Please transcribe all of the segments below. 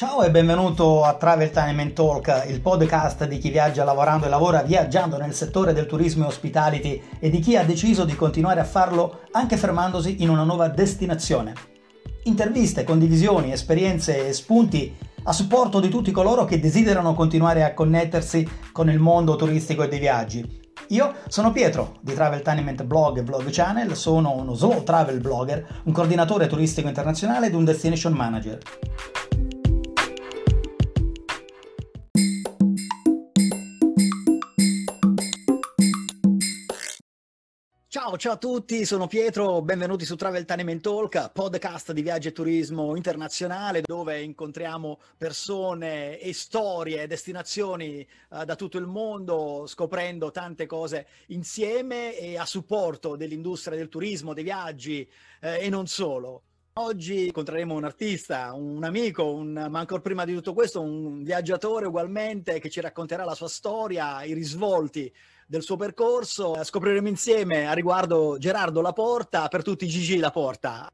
Ciao e benvenuto a Travel Time and Talk, il podcast di chi viaggia lavorando e lavora viaggiando nel settore del turismo e hospitality e di chi ha deciso di continuare a farlo anche fermandosi in una nuova destinazione. Interviste, condivisioni, esperienze e spunti a supporto di tutti coloro che desiderano continuare a connettersi con il mondo turistico e dei viaggi. Io sono Pietro di Travel Tenement Blog e Blog Channel, sono uno slow travel blogger, un coordinatore turistico internazionale ed un destination manager. Ciao, ciao a tutti, sono Pietro, benvenuti su Travel Time Talk, podcast di viaggio e turismo internazionale dove incontriamo persone e storie, destinazioni uh, da tutto il mondo, scoprendo tante cose insieme e a supporto dell'industria del turismo, dei viaggi eh, e non solo. Oggi incontreremo un artista, un amico, un, ma ancora prima di tutto questo un viaggiatore ugualmente che ci racconterà la sua storia, i risvolti del suo percorso. Scopriremo insieme a riguardo Gerardo Laporta, per tutti Gigi Laporta.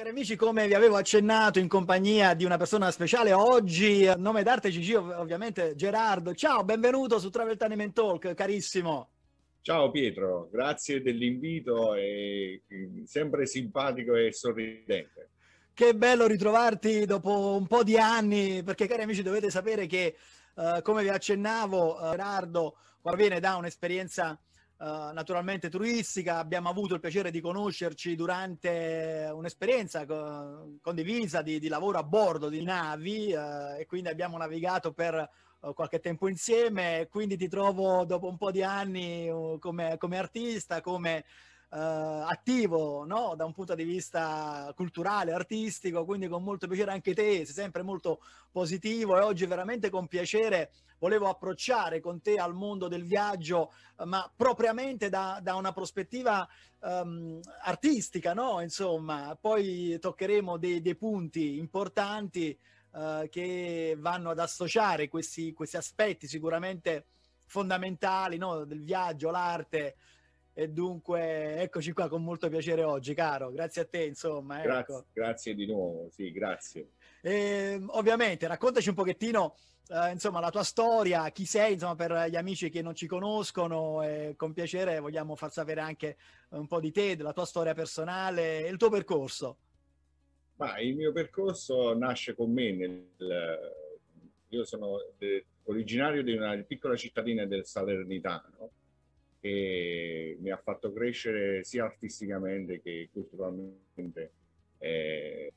Cari amici, come vi avevo accennato in compagnia di una persona speciale, oggi a nome d'arte Gigi, ovviamente Gerardo. Ciao, benvenuto su Travel Time Talk, carissimo. Ciao Pietro, grazie dell'invito e sempre simpatico e sorridente. Che bello ritrovarti dopo un po' di anni, perché cari amici dovete sapere che, uh, come vi accennavo, uh, Gerardo viene da un'esperienza uh, naturalmente turistica, abbiamo avuto il piacere di conoscerci durante un'esperienza co- condivisa di, di, lavoro a bordo di navi e quindi abbiamo navigato per qualche tempo insieme, quindi ti trovo dopo un po' di anni come, come artista, come uh, attivo no? da un punto di vista culturale, artistico, quindi con molto piacere anche te, sei sempre molto positivo e oggi veramente con piacere volevo approcciare con te al mondo del viaggio, ma propriamente da, da una prospettiva um, artistica, no? Insomma, poi toccheremo dei, dei punti importanti uh, che vanno ad associare questi, questi aspetti sicuramente fondamentali no? del viaggio, l'arte. E dunque eccoci qua con molto piacere oggi, caro. Grazie a te, insomma. Ecco. Grazie, grazie di nuovo, sì, grazie. E, ehm, ovviamente, raccontaci un pochettino Uh, insomma, la tua storia, chi sei, insomma, per gli amici che non ci conoscono, e con piacere vogliamo far sapere anche un po' di te, della tua storia personale e il tuo percorso. Ma il mio percorso nasce con me. Nel, io sono originario di una piccola cittadina del Salernitano che mi ha fatto crescere sia artisticamente che culturalmente. Eh,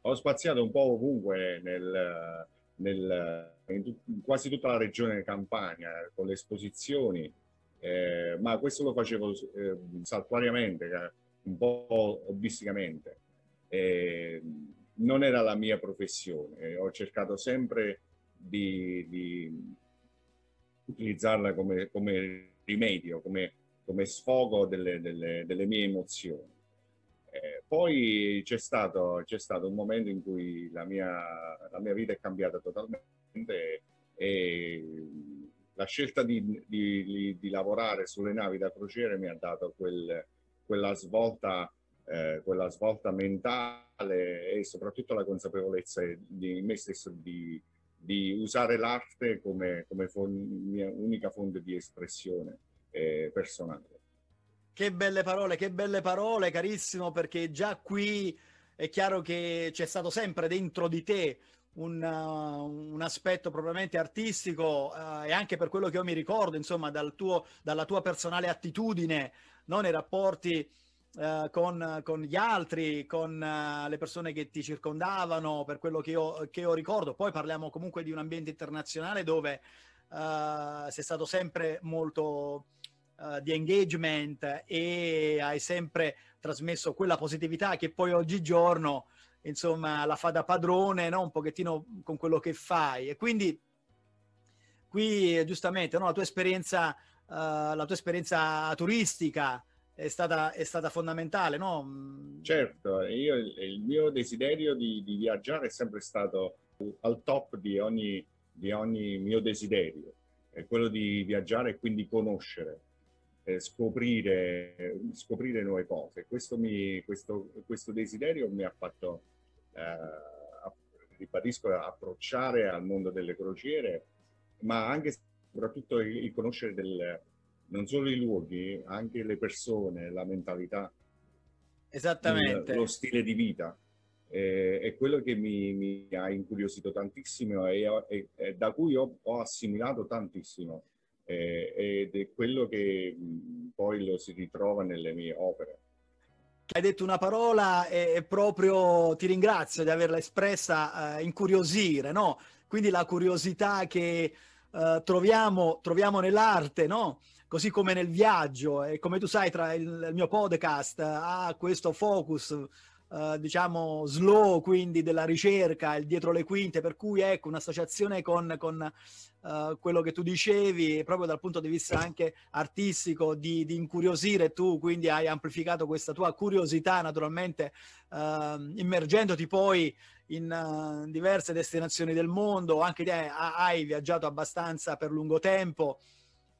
ho spaziato un po' ovunque nel, nel, in, in, quasi tutta la regione Campania con le esposizioni, eh, ma questo lo facevo eh, saltuariamente, eh, un po' hobbisticamente eh, non era la mia professione, ho cercato sempre di, di utilizzarla come, come, rimedio, come, come sfogo delle, delle, delle, mie emozioni. Eh, poi c'è stato, c'è stato, un momento in cui la mia, la mia vita è cambiata totalmente e la scelta di, di, di, lavorare sulle navi da crociere mi ha dato quel, quella svolta eh, quella svolta mentale e soprattutto la consapevolezza di me stesso di, di usare l'arte come, come fon- mia unica fonte di espressione eh, personale. Che belle parole, che belle parole, carissimo, perché già qui è chiaro che c'è stato sempre dentro di te un, un aspetto propriamente artistico uh, e anche per quello che io mi ricordo, insomma, dal tuo, dalla tua personale attitudine no, nei rapporti Uh, con, con, gli altri, con uh, le persone che ti circondavano, per quello che io, che io, ricordo. Poi parliamo comunque di un ambiente internazionale dove uh, sei stato sempre molto di engagement e hai sempre trasmesso quella positività che poi oggigiorno, insomma, la fa da padrone, no? un pochettino con quello che fai. E quindi qui, giustamente, no? la, tua esperienza, la tua esperienza turistica, è stata, è stata fondamentale, no? Certo, io, il mio desiderio di, di, viaggiare è sempre stato al top di ogni, di ogni mio desiderio. è quello di viaggiare e quindi conoscere, scoprire, scoprire nuove cose. Questo, mi, questo, questo desiderio mi ha fatto, eh, ribadisco, approcciare al mondo delle crociere, ma anche soprattutto il, il conoscere del, non solo i luoghi, anche le persone, la mentalità, Esattamente. Il, lo stile di vita. Eh, è quello che mi, mi, ha incuriosito tantissimo e, e, e da cui ho, ho assimilato tantissimo. Eh, ed è quello che mh, poi lo si ritrova nelle mie opere. Hai detto una parola e, proprio ti ringrazio di averla espressa, uh, incuriosire, no? Quindi la curiosità che uh, troviamo, troviamo nell'arte, no? Così come nel viaggio e come tu sai tra il, il mio podcast ha questo focus uh, diciamo slow quindi della ricerca il dietro le quinte per cui ecco un'associazione con, con uh, quello che tu dicevi proprio dal punto di vista anche artistico di, di incuriosire tu quindi hai amplificato questa tua curiosità naturalmente uh, immergendoti poi in uh, diverse destinazioni del mondo, anche te hai viaggiato abbastanza per lungo tempo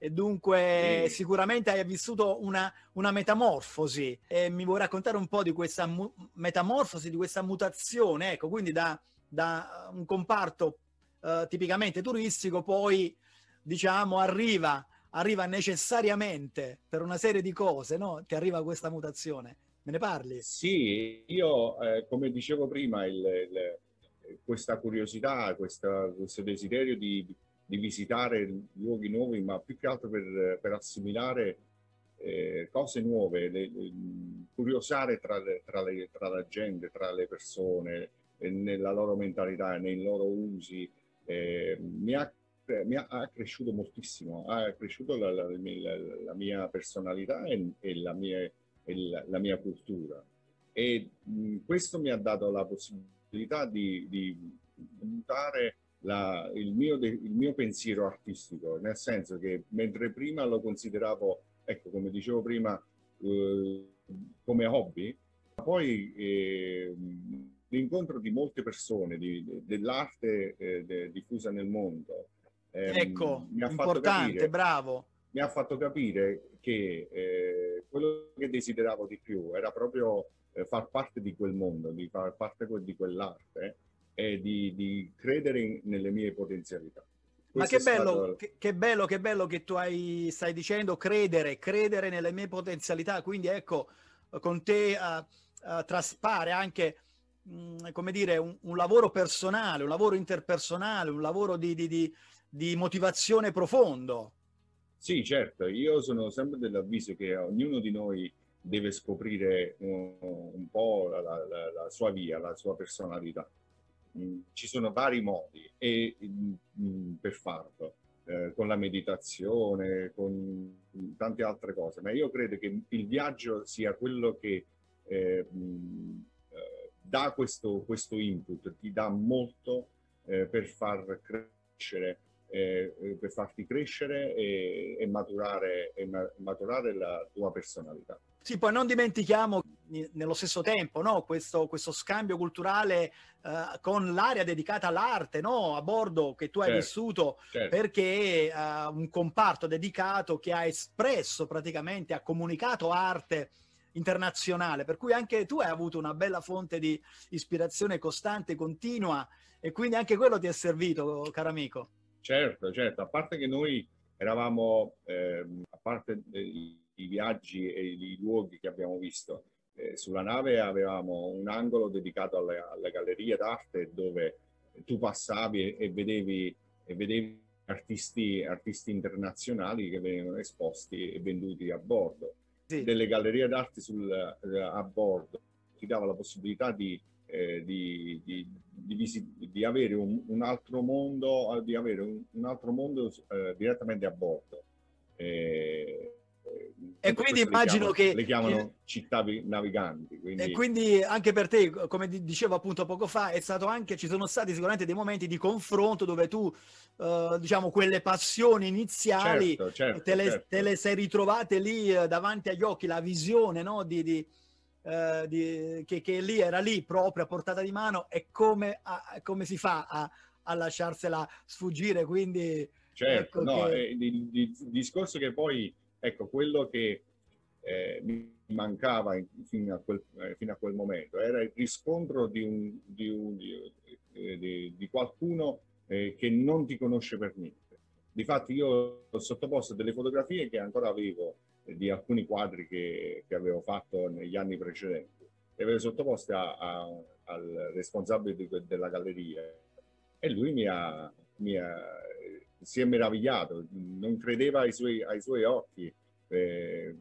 e dunque sì. sicuramente hai vissuto una, una, metamorfosi e mi vuoi raccontare un po' di questa mu- metamorfosi, di questa mutazione, ecco, quindi da, da un comparto uh, tipicamente turistico poi diciamo arriva, arriva necessariamente per una serie di cose, no? Ti arriva questa mutazione. Me ne parli? Sì, io eh, come dicevo prima, il, il, questa curiosità, questa, questo desiderio di, di visitare luoghi nuovi, ma più che altro per, per assimilare eh, cose nuove, le, le, curiosare tra, le, tra, tra, la gente, tra le persone, eh, nella loro mentalità, nei loro usi. Eh, mi, ha, mi ha, cresciuto moltissimo, ha cresciuto la, la, la mia personalità e, e, la, mia, e la, mia, cultura. E mh, questo mi ha dato la possibilità di, di mutare la, il, mio de, il, mio pensiero artistico, nel senso che mentre prima lo consideravo, ecco, come dicevo prima, eh, come hobby, poi eh, l'incontro di molte persone, di, de, dell'arte eh, de, diffusa nel mondo, ehm, ecco, mi ha importante, capire, bravo. Mi ha fatto capire che eh, quello che desideravo di più era proprio eh, far parte di quel mondo, di far parte di quell'arte e di, di credere in, nelle mie potenzialità. Ma che bello, stato... che, che bello, che bello che tu hai, stai dicendo credere, credere nelle mie potenzialità. Quindi ecco, con te uh, uh, traspare anche, mh, mm, come dire, un, un, lavoro personale, un lavoro interpersonale, un lavoro di, di, di, di motivazione profondo. Sì, certo, io sono sempre dell'avviso che ognuno di noi deve scoprire un, un po' la, la, la sua via, la sua personalità ci sono vari modi e, mh, per farlo, eh, con la meditazione, con tante altre cose, ma io credo che il viaggio sia quello che eh, eh, dà questo, questo, input, ti dà molto eh, per far crescere, eh, per farti crescere e, e, maturare, e maturare la tua personalità. Sì, poi non dimentichiamo nello stesso tempo no? questo, questo, scambio culturale uh, con l'area dedicata all'arte no? a bordo che tu hai certo, vissuto certo. perché uh, un comparto dedicato che ha espresso praticamente, ha comunicato arte internazionale, per cui anche tu hai avuto una bella fonte di ispirazione costante, continua e quindi anche quello ti è servito, caro amico. Certo, certo, a parte che noi eravamo, eh, a parte i viaggi e i luoghi che abbiamo visto. Eh, sulla nave avevamo un angolo dedicato alle, alle gallerie d'arte dove tu passavi e, e vedevi, e vedevi artisti, artisti, internazionali che venivano esposti e venduti a bordo. Sì. Delle gallerie d'arte sul, eh, a bordo ti dava la possibilità di, eh, di, di, di avere un, un, altro mondo, di avere un, un altro mondo eh, direttamente a bordo. Eh, e quindi immagino le chiamano, che... Le chiamano città naviganti. Quindi... E quindi anche per te, come dicevo appunto poco fa, è stato anche, ci sono stati sicuramente dei momenti di confronto dove tu, uh, diciamo, quelle passioni iniziali certo, certo, te, le, certo. te, le, sei ritrovate lì uh, davanti agli occhi, la visione no? di, di, uh, di, che, che, lì era lì proprio a portata di mano e come, a, come si fa a, a lasciarsela sfuggire. Quindi Certo, ecco no, che... il, il, il, discorso che poi, ecco, quello che eh, mi mancava fino a, quel, eh, fino a, quel, momento era il riscontro di, un, di, un, di, eh, di qualcuno eh, che non ti conosce per niente. Difatti io ho sottoposto delle fotografie che ancora avevo eh, di alcuni quadri che, che avevo fatto negli anni precedenti le avevo sottoposte a, a, al responsabile di, della galleria e lui mi ha, mi ha, si è meravigliato, non credeva ai suoi, ai suoi occhi. Eh,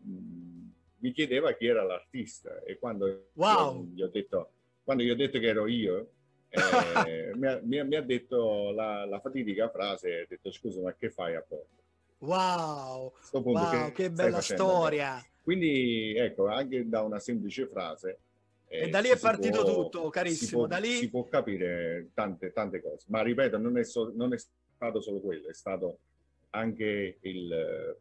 mi chiedeva chi era l'artista e quando wow. gli ho detto, quando gli ho detto che ero io, eh, mi, ha, mi, ha, detto la, la, fatidica frase, ha detto scusa ma che fai a Porto? Wow, wow che, che bella storia! Quindi ecco, anche da una semplice frase. Eh, e da lì è partito può, tutto, carissimo. Si può, da lì... si può capire tante, tante cose, ma ripeto, non è, so, non è stato solo quello, è stato anche il,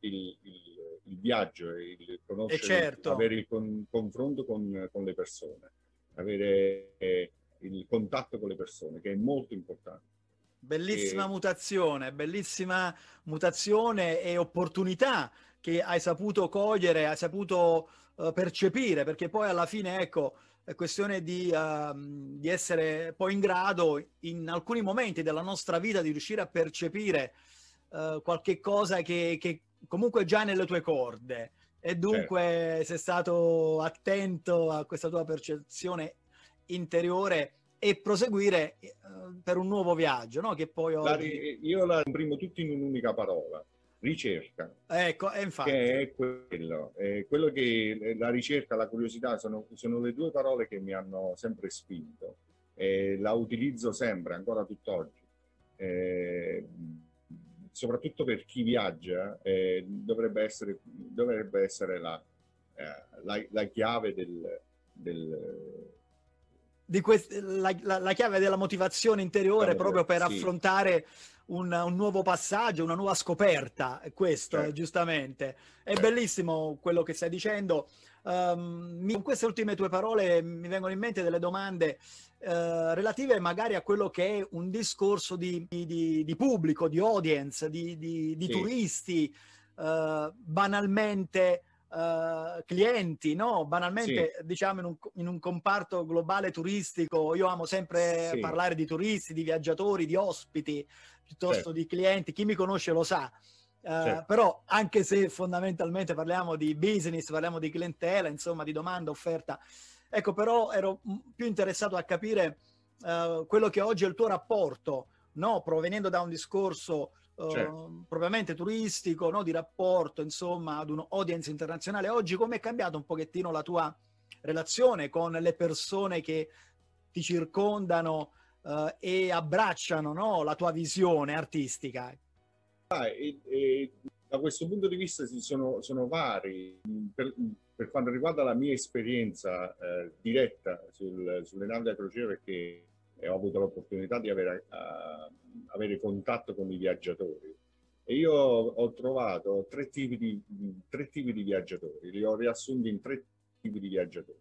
il, il, il viaggio, il conoscere, certo. avere il con, confronto con, con, le persone, avere eh, il contatto con le persone, che è molto importante. Bellissima e... mutazione, bellissima mutazione e opportunità che hai saputo cogliere, hai saputo uh, percepire, perché poi alla fine, ecco, è questione di, uh, di, essere poi in grado in alcuni momenti della nostra vita di riuscire a percepire uh, qualche cosa che, che comunque è già nelle tue corde e dunque certo. sei stato attento a questa tua percezione interiore e proseguire uh, per un nuovo viaggio, no? Che poi oggi... la, io la imprimo tutto in un'unica parola, ricerca. Ecco, infatti. Che è quello, è quello che la ricerca, la curiosità sono, sono, le due parole che mi hanno sempre spinto e la utilizzo sempre, ancora tutt'oggi. Eh, soprattutto per chi viaggia, eh, dovrebbe essere, dovrebbe essere la, eh, la, la chiave del, del di quest- la, la, la, chiave della motivazione interiore proprio per sì. affrontare un, un, nuovo passaggio, una nuova scoperta, questo certo. giustamente. È certo. bellissimo quello che stai dicendo. Um, mi, con queste ultime tue parole mi vengono in mente delle domande uh, relative magari a quello che è un discorso di, di, di pubblico, di audience, di, di sì. turisti, uh, banalmente uh, clienti, no? Banalmente, sì. diciamo, in un, in un, comparto globale turistico, io amo sempre sì. parlare di turisti, di viaggiatori, di ospiti, piuttosto certo. di clienti. Chi mi conosce lo sa. Uh, certo. Però anche se fondamentalmente parliamo di business, parliamo di clientela, insomma di domanda, offerta, ecco però ero più interessato a capire uh, quello che oggi è il tuo rapporto, no? provenendo da un discorso certo. uh, propriamente turistico, no? di rapporto, insomma, ad un audience internazionale. Oggi come è cambiata un pochettino la tua relazione con le persone che ti circondano uh, e abbracciano no? la tua visione artistica? Ah, e, e, da questo punto di vista sono, sono vari. Per, per, quanto riguarda la mia esperienza eh, diretta sul, sulle navi da crociera, perché ho avuto l'opportunità di avere uh, avere contatto con i viaggiatori. E io ho trovato tre tipi di, tre tipi di viaggiatori, li ho riassunti in tre tipi di viaggiatori.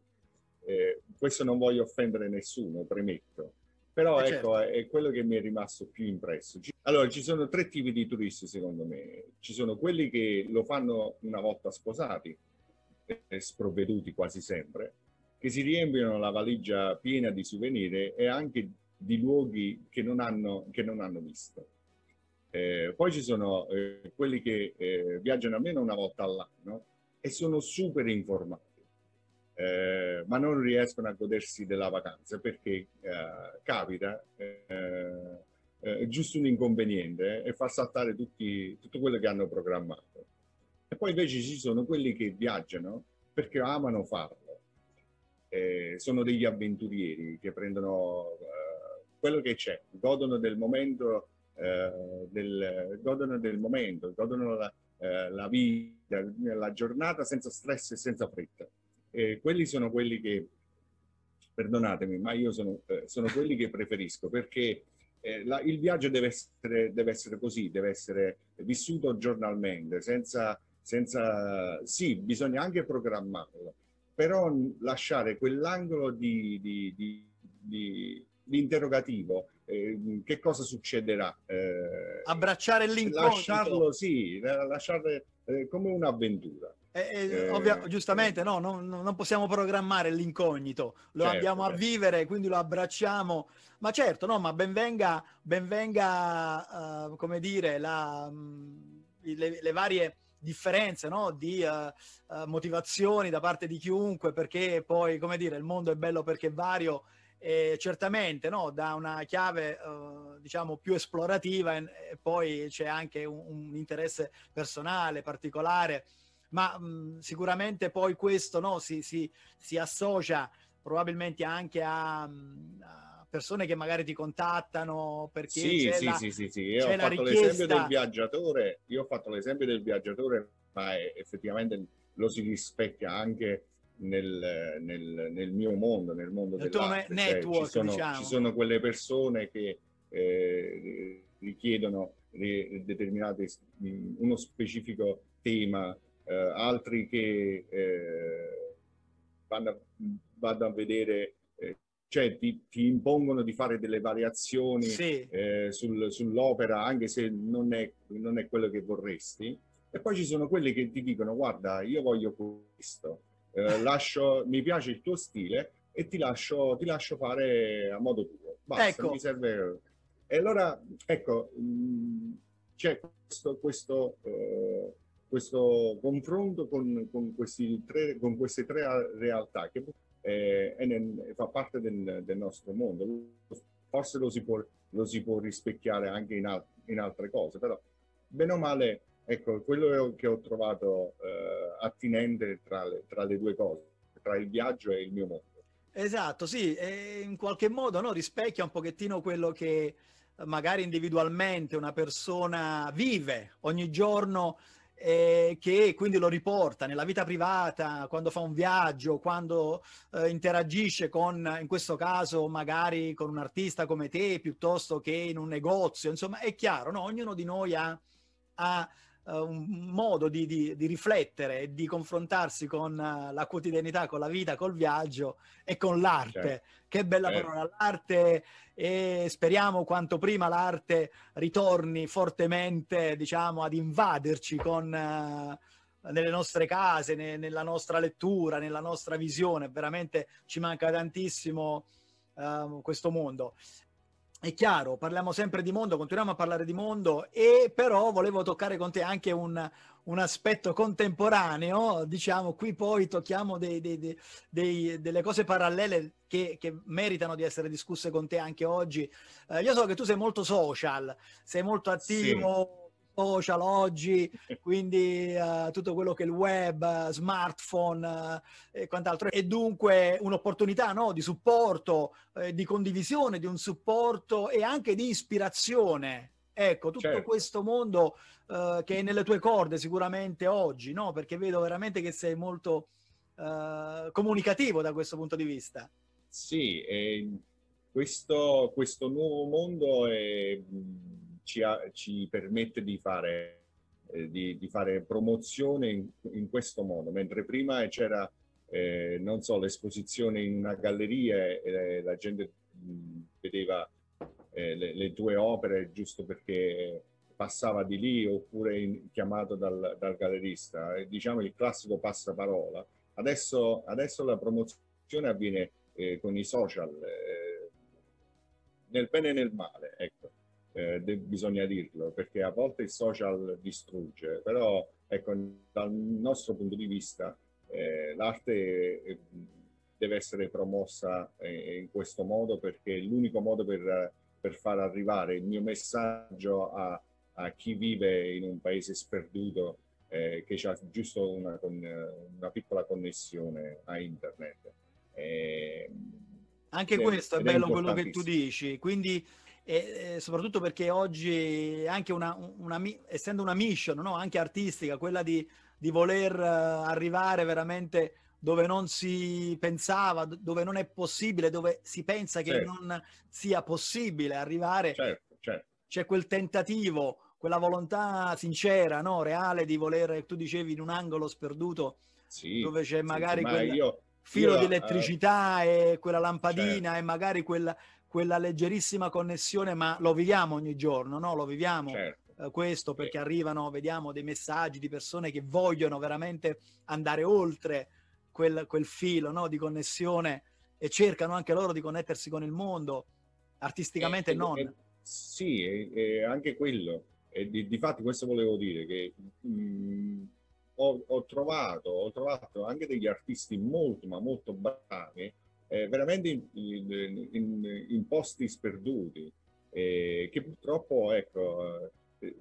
Eh, questo non voglio offendere nessuno, premetto, però eh ecco, certo. è quello che mi è rimasto più impresso. Allora, ci sono tre tipi di turisti secondo me. Ci sono quelli che lo fanno una volta sposati, eh, sprovveduti quasi sempre, che si riempiono la valigia piena di souvenir e anche di luoghi che non hanno, che non hanno visto. Eh, poi ci sono eh, quelli che eh, viaggiano almeno una volta all'anno e sono super informati, eh, ma non riescono a godersi della vacanza perché eh, capita eh, giusto un inconveniente e fa saltare tutti, tutto quello che hanno programmato. E poi invece ci sono quelli che viaggiano perché amano farlo. sono degli avventurieri che prendono quello che c'è, godono del momento, eh, del, godono del momento, godono la, eh, la, vita, la giornata senza stress e senza fretta. E quelli sono quelli che, perdonatemi, ma io sono, eh, sono quelli che preferisco perché eh, la, il viaggio deve essere, deve essere, così, deve essere vissuto giornalmente, senza, senza, sì, bisogna anche programmarlo, però lasciare quell'angolo di, di, di, di l'interrogativo eh, che cosa succederà? Eh, Abbracciare l'incognito. Lasciarlo, sì, lasciarlo eh, come un'avventura. Eh, eh, ovvia, giustamente, no, non, non, possiamo programmare l'incognito, lo certo, andiamo a certo. vivere, quindi lo abbracciamo. Ma certo, no, ma benvenga, benvenga uh, come dire, la, mm, le, le, varie differenze no? di uh, uh, motivazioni da parte di chiunque, perché poi, come dire, il mondo è bello perché è vario e certamente no, da una chiave uh, diciamo più esplorativa e, e poi c'è anche un, un, interesse personale particolare ma mh, sicuramente poi questo no, si, si, si associa probabilmente anche a, a, persone che magari ti contattano perché sì, c'è sì, la, sì, sì, sì. Io ho fatto richiesta... l'esempio del viaggiatore, io ho fatto l'esempio del viaggiatore, ma effettivamente lo si rispecchia anche nel, nel, nel mio mondo, nel mondo del cioè, network, ci, sono, diciamo. ci sono quelle persone che eh, richiedono determinate, uno specifico tema, eh, altri che eh, vanno, a, vanno, a, vedere, eh, cioè ti, ti, impongono di fare delle variazioni sì. Eh, sul, sull'opera anche se non è, non è quello che vorresti. E poi ci sono quelli che ti dicono guarda io voglio questo eh, lascio, mi piace il tuo stile e ti lascio, ti lascio fare a modo tuo. Basta, ecco. mi serve... E allora, ecco, mh, c'è questo, questo, eh, questo confronto con, con, tre, con, queste tre realtà che eh, nel, fa parte del, del, nostro mondo. Forse lo si può, lo si può rispecchiare anche in, al, in altre cose, però bene o male Ecco, quello che ho trovato eh, attinente tra le, tra le, due cose, tra il viaggio e il mio mondo. Esatto, sì, in qualche modo no, rispecchia un pochettino quello che magari individualmente una persona vive ogni giorno e che quindi lo riporta nella vita privata, quando fa un viaggio, quando eh, interagisce con, in questo caso, magari con un artista come te, piuttosto che in un negozio, insomma, è chiaro, no? ognuno di noi ha, ha uh, un modo di, di, di, riflettere e di confrontarsi con uh, la quotidianità, con la vita, col viaggio e con l'arte. Certo. Che bella certo. parola, l'arte e speriamo quanto prima l'arte ritorni fortemente, diciamo, ad invaderci con... Uh, nelle nostre case, ne, nella nostra lettura, nella nostra visione, veramente ci manca tantissimo uh, questo mondo è chiaro, parliamo sempre di mondo, continuiamo a parlare di mondo e però volevo toccare con te anche un, un aspetto contemporaneo, diciamo, qui poi tocchiamo dei, dei, dei, delle cose parallele che, che, meritano di essere discusse con te anche oggi. Eh, io so che tu sei molto social, sei molto attivo. Sì social oggi, quindi uh, tutto quello che è il web, uh, smartphone uh, e quant'altro. E dunque un'opportunità no, di supporto, eh, di condivisione, di un supporto e anche di ispirazione. Ecco, tutto certo. questo mondo che è nelle tue corde sicuramente oggi, no? Perché vedo veramente che sei molto comunicativo da questo punto di vista. Sì, questo, questo nuovo mondo è ci, ha, ci permette di fare, eh, di, di fare promozione in, in, questo modo, mentre prima c'era, eh, non so, l'esposizione in una galleria e la gente mh, vedeva eh, le, le, tue opere giusto perché passava di lì oppure in, chiamato dal, dal gallerista, eh, diciamo il classico passaparola. Adesso, adesso la promozione avviene eh, con i social, eh, nel bene e nel male, ecco eh, de- bisogna dirlo, perché a volte il social distrugge, però ecco, dal nostro punto di vista eh, l'arte eh, deve essere promossa eh, in questo modo perché è l'unico modo per, per far arrivare il mio messaggio a, a chi vive in un paese sperduto eh, che ha giusto una, con, una, piccola connessione a internet. Eh, Anche questo è bello quello che tu dici, quindi e, soprattutto perché oggi anche una, una, essendo una mission no? anche artistica, quella di, di voler uh, arrivare veramente dove non si pensava, dove non è possibile, dove si pensa che certo. non sia possibile arrivare, certo, certo. c'è quel tentativo, quella volontà sincera, no? reale di voler, tu dicevi, in un angolo sperduto, sì, dove c'è magari sì, quel... io filo io, di eh, elettricità uh, e quella lampadina certo. e magari quel, quella leggerissima connessione, ma lo viviamo ogni giorno, no? Lo viviamo certo. eh, questo perché arrivano, vediamo dei messaggi di persone che vogliono veramente andare oltre quel, quel filo no? di connessione e cercano anche loro di connettersi con il mondo, artisticamente e, non. E, sì, e, anche quello. E di, di fatti questo volevo dire, che mh, mm, ho, ho, trovato, ho trovato anche degli artisti molto, ma molto bravi, eh, veramente in, in, in, in, posti sperduti, eh, che purtroppo, ecco, eh,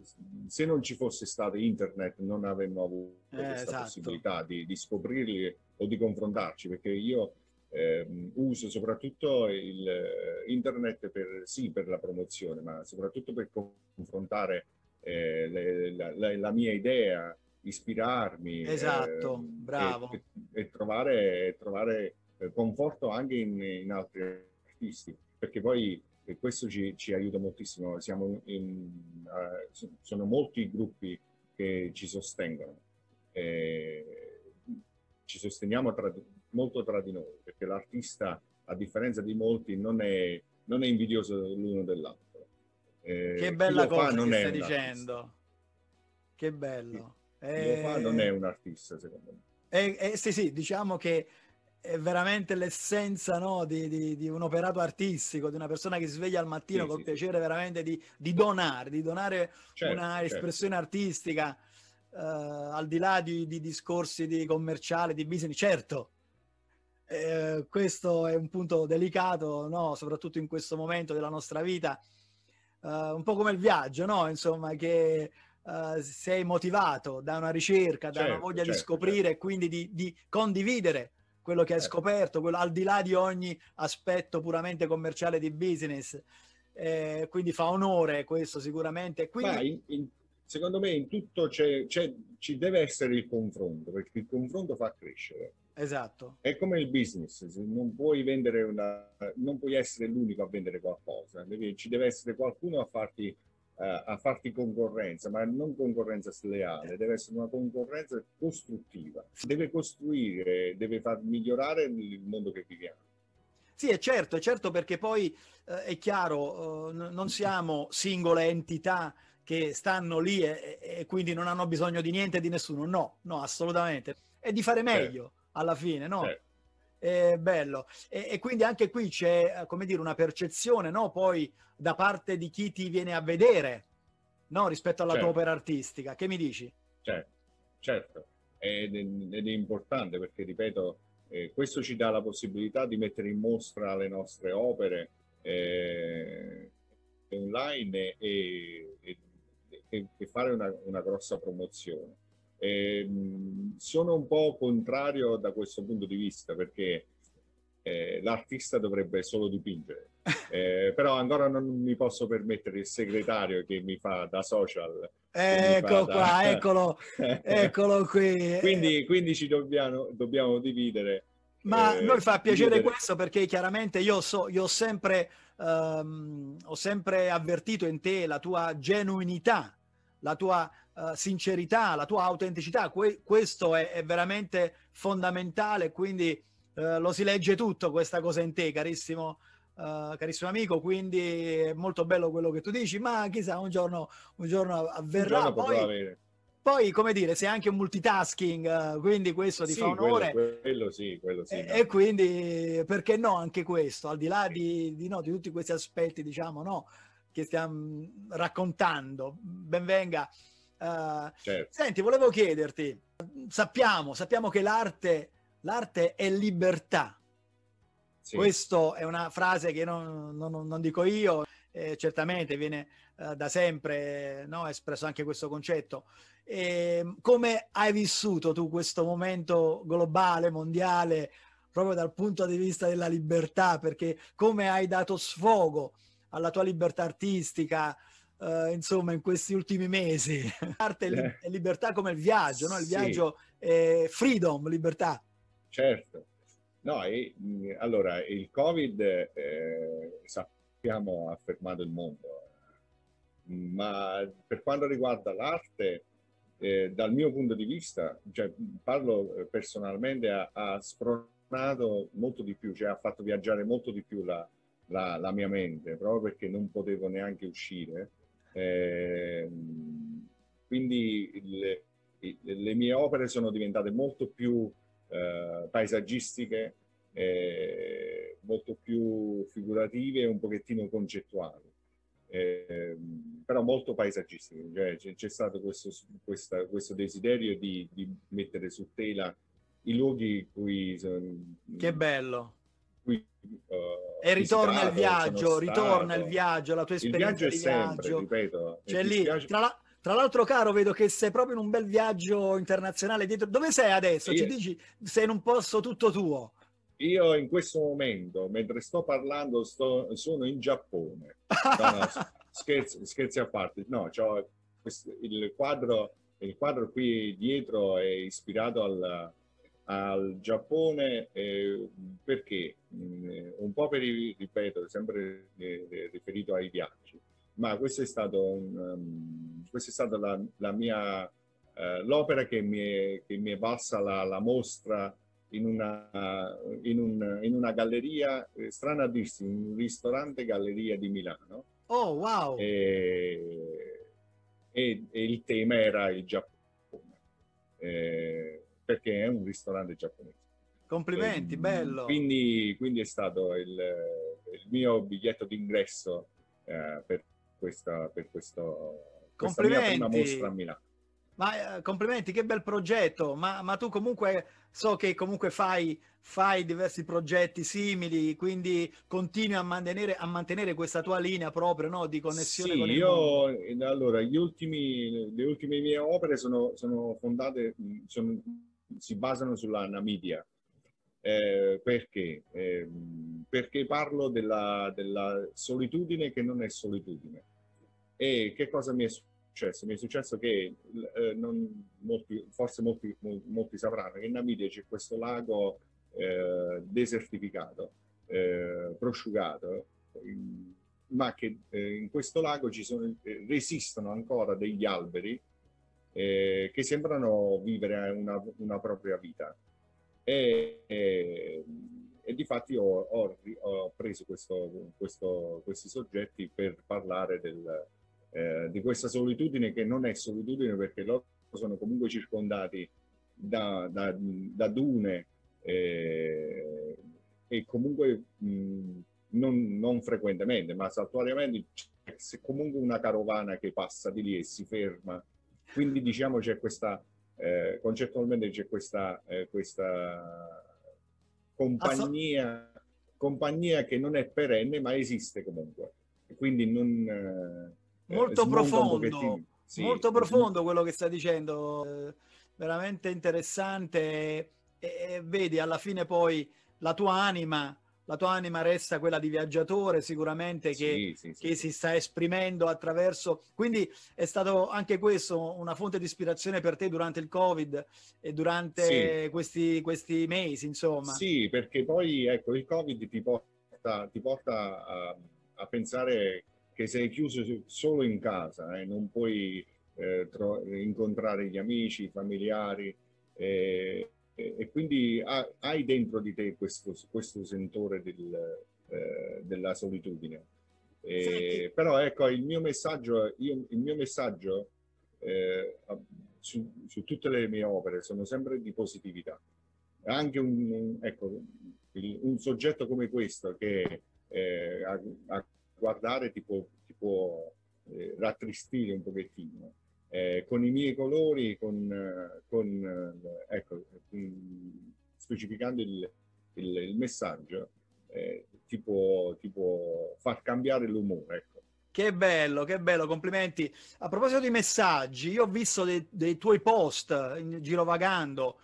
se non ci fosse stato internet non avremmo avuto eh, questa esatto. possibilità di, di, scoprirli o di confrontarci, perché io eh, uso soprattutto il, eh, internet per, sì, per la promozione, ma soprattutto per confrontare eh, le, la, la, la, mia idea, ispirarmi. Esatto, bravo. E, e trovare, trovare eh, conforto anche in, in, altri artisti, perché poi questo ci, ci aiuta moltissimo. Siamo in, uh, sono molti gruppi che ci sostengono. Eh, ci sosteniamo tra, molto tra di noi, perché l'artista, a differenza di molti, non è, non è invidioso l'uno dell'altro. Eh, che bella cosa che stai dicendo. Che bello. Chi, eh... lo fa non è un artista, secondo me. Eh, eh, sì, sì, diciamo che è veramente l'essenza no, di, di, di, un operato artistico, di una persona che si sveglia al mattino sì, col sì, piacere sì. veramente di, di, donare, di donare certo, una certo. espressione artistica uh, al di là di, discorsi di commerciale, di business. Certo, eh, questo è un punto delicato, no? soprattutto in questo momento della nostra vita, uh, un po' come il viaggio, no? insomma, che uh, sei motivato da una ricerca, da certo, una voglia certo, di scoprire certo. e quindi di, di condividere quello che hai certo. scoperto, quello, al di là di ogni aspetto puramente commerciale di business. Eh, quindi fa onore questo sicuramente. Quindi... In, in, secondo me in tutto c'è, c'è, ci deve essere il confronto, perché il confronto fa crescere. Esatto. È come il business, non puoi vendere una, non puoi essere l'unico a vendere qualcosa, ci deve essere qualcuno a farti a farti concorrenza, ma non concorrenza sleale, deve essere una concorrenza costruttiva, deve costruire, deve far migliorare il mondo che viviamo. Sì, è certo, è certo perché poi eh, è chiaro, eh, non siamo singole entità che stanno lì e, e, quindi non hanno bisogno di niente e di nessuno, no, no, assolutamente. E di fare meglio certo. alla fine, no? Certo. È bello. E, e, quindi anche qui c'è, eh, come dire, una percezione, no? Poi da parte di chi ti viene a vedere, no? Rispetto alla certo. tua opera artistica. Che mi dici? Certo, certo. Ed, ed è importante perché, ripeto, eh, questo ci dà la possibilità di mettere in mostra le nostre opere eh, online e, e, e fare una, una grossa promozione. Eh, sono un po' contrario da questo punto di vista perché eh, l'artista dovrebbe solo dipingere, eh, però ancora non mi posso permettere il segretario che mi fa da social. Ecco qua, da... eccolo, eccolo qui. quindi, quindi ci dobbiamo, dobbiamo dividere. Ma eh, noi fa piacere dividere. questo perché chiaramente io, so, io ho, sempre, um, ho sempre avvertito in te la tua genuinità, la tua uh, sincerità, la tua autenticità. Que- questo è, è, veramente fondamentale, quindi uh, lo si legge tutto questa cosa in te, carissimo. Uh, carissimo amico, quindi è molto bello quello che tu dici, ma chissà un giorno, un giorno avverrà. Un giorno poi, poi, come dire, sei anche un multitasking, uh, quindi questo ti sì, fa onore. Quello, quello sì, quello sì. E, no. e, quindi, perché no, anche questo, al di là di, di, no, di tutti questi aspetti, diciamo, no, che stiamo raccontando, benvenga Uh, certo. Senti, volevo chiederti, sappiamo, sappiamo che l'arte, l'arte è libertà. Sì. Questa è una frase che non, non, non dico io, eh, certamente viene uh, da sempre no, espresso anche questo concetto. E, come hai vissuto tu questo momento globale, mondiale, proprio dal punto di vista della libertà? Perché come hai dato sfogo alla tua libertà artistica, uh, insomma, in questi ultimi mesi. Arte e eh. libertà come il viaggio, no? Il sì. viaggio è freedom, libertà. Certo. No, e, allora, il Covid, eh, sappiamo, ha fermato il mondo, ma per quanto riguarda l'arte, eh, dal mio punto di vista, cioè, parlo personalmente, ha, ha spronato molto di più, cioè ha fatto viaggiare molto di più la, la, la, mia mente, proprio perché non potevo neanche uscire. Eh, quindi il, le mie opere sono diventate molto più eh, paesaggistiche, eh, molto più figurative e un pochettino concettuali. Eh, però molto paesaggistiche, cioè, c'è, stato questo, questa, questo desiderio di, di, mettere su tela i luoghi cui sono, che bello cui, uh, e ritorna il viaggio ritorna il viaggio la tua esperienza il viaggio è sempre viaggio. ripeto cioè lì tra, la, tra, l'altro caro vedo che sei proprio in un bel viaggio internazionale dietro dove sei adesso io... ci dici sei in un posto tutto tuo io in questo momento, mentre sto parlando, sto, sono in Giappone. No, no, scherzi, scherzi, a parte. No, questo, il, quadro, il quadro qui dietro è ispirato al, al Giappone eh, perché mh, un po' per i, ripeto, sempre eh, riferito ai viaggi, ma questo è um, questa è stata la, la mia uh, l'opera che mi è, che mi è valsa la, la mostra in una, in, un, in una galleria, eh, strana a dirsi, un ristorante galleria di Milano. Oh, wow! E, e, e il tema era il Giappone, eh, perché è un ristorante giapponese. Complimenti, e, bello! Quindi, quindi, è stato il, il mio biglietto d'ingresso eh, per, questa, per questo, questa mia prima mostra a Milano. Ma eh, complimenti, che bel progetto, ma, ma, tu comunque so che comunque fai, fai diversi progetti simili, quindi continui a mantenere, a mantenere questa tua linea proprio no, di connessione sì, con io, mondo. Allora, gli ultimi, le ultime mie opere sono, sono fondate, sono, si basano sulla Namidia. Eh, perché? Eh, perché parlo della, della solitudine che non è solitudine. E che cosa mi è successo? Mi è successo che eh, non, molti, forse molti, molti, sapranno che in Namibia c'è questo lago eh, desertificato, eh, prosciugato, in, ma che eh, in questo lago ci sono, resistono ancora degli alberi eh, che sembrano vivere una, una propria vita. E, e, e di fatti ho, ho, ho preso questo, questo, questi soggetti per parlare del, eh, di questa solitudine che non è solitudine perché loro sono comunque circondati da, da, da dune eh, e comunque mh, non, non, frequentemente, ma saltuariamente c'è comunque una carovana che passa di lì e si ferma. Quindi diciamo c'è questa, eh, concettualmente c'è questa, eh, questa compagnia, compagnia che non è perenne ma esiste comunque. Quindi non eh, eh, molto profondo, sì, molto profondo quello che sta dicendo, eh, veramente interessante. E, e, vedi alla fine poi la tua anima, la tua anima resta quella di viaggiatore sicuramente che, sì, sì, che si sta esprimendo attraverso, quindi è stato anche questo una fonte di ispirazione per te durante il Covid e durante questi, questi mesi insomma. Sì, perché poi ecco il Covid ti porta, ti porta a, a pensare che sei chiuso solo in casa e eh, non puoi eh, incontrare gli amici, i familiari eh, e quindi ha, hai dentro di te questo, questo sentore del, eh, della solitudine. Sì. Però ecco, il mio messaggio, io, il mio messaggio eh, su, su, tutte le mie opere sono sempre di positività. Anche un, un, ecco, un soggetto come questo che eh, ha, ha guardare ti può, ti può eh, rattristire un pochettino. Eh, con i miei colori, con, con ecco, specificando il, il, il messaggio, eh, ti, può, ti, può, far cambiare l'umore. Ecco. Che bello, che bello, complimenti. A proposito di messaggi, io ho visto dei, dei tuoi post in girovagando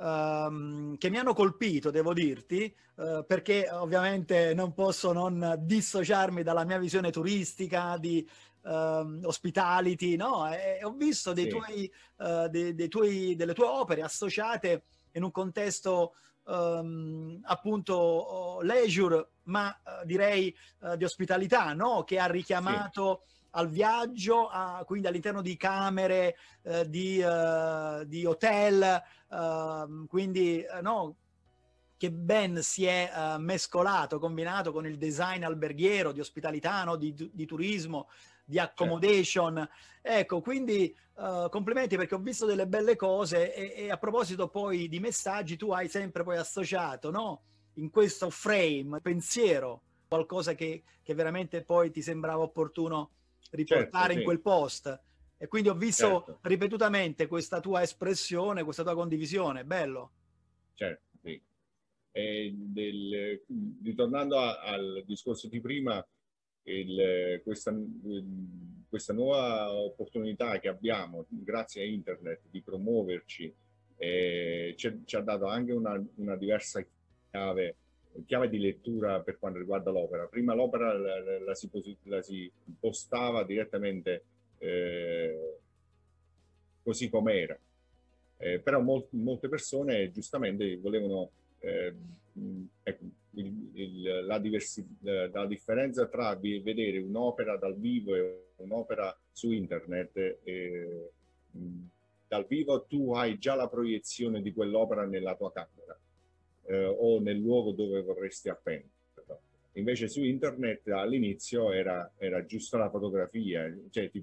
um, che mi hanno colpito, devo dirti, uh, perché ovviamente non posso non dissociarmi dalla mia visione turistica, di uh, hospitality, no? E ho visto dei sì. tuoi, uh, dei, dei tuoi, delle tue opere associate in un contesto um, appunto leisure, ma uh, direi uh, di ospitalità, no? Che ha richiamato... Sì al viaggio, a, quindi all'interno di camere, eh, di, uh, di, hotel, uh, quindi uh, no, che ben si è uh, mescolato, combinato con il design alberghiero, di ospitalità, no? di, di, turismo, di certo. accommodation. Certo. Ecco, quindi uh, complimenti perché ho visto delle belle cose e, e, a proposito poi di messaggi, tu hai sempre poi associato, no? In questo frame, pensiero, qualcosa che, che veramente poi ti sembrava opportuno riportare certo, in sì. quel post. E quindi ho visto certo. ripetutamente questa tua espressione, questa tua condivisione. Bello. Certo, sì. Del, ritornando a, al discorso di prima, il, questa, questa, nuova opportunità che abbiamo grazie a internet di promuoverci eh, ci ha dato anche una, una diversa chiave chiave di lettura per quanto riguarda l'opera. Prima l'opera la, la, si, la si, postava direttamente eh, così com'era, eh, però mol, molte persone giustamente volevano eh, ecco, il, il, la, diversi, la, differenza tra vedere un'opera dal vivo e un'opera su internet. dal vivo tu hai già la proiezione di quell'opera nella tua camera eh, o nel luogo dove vorresti appenderlo. Invece su internet all'inizio era, era giusto la fotografia, cioè ti,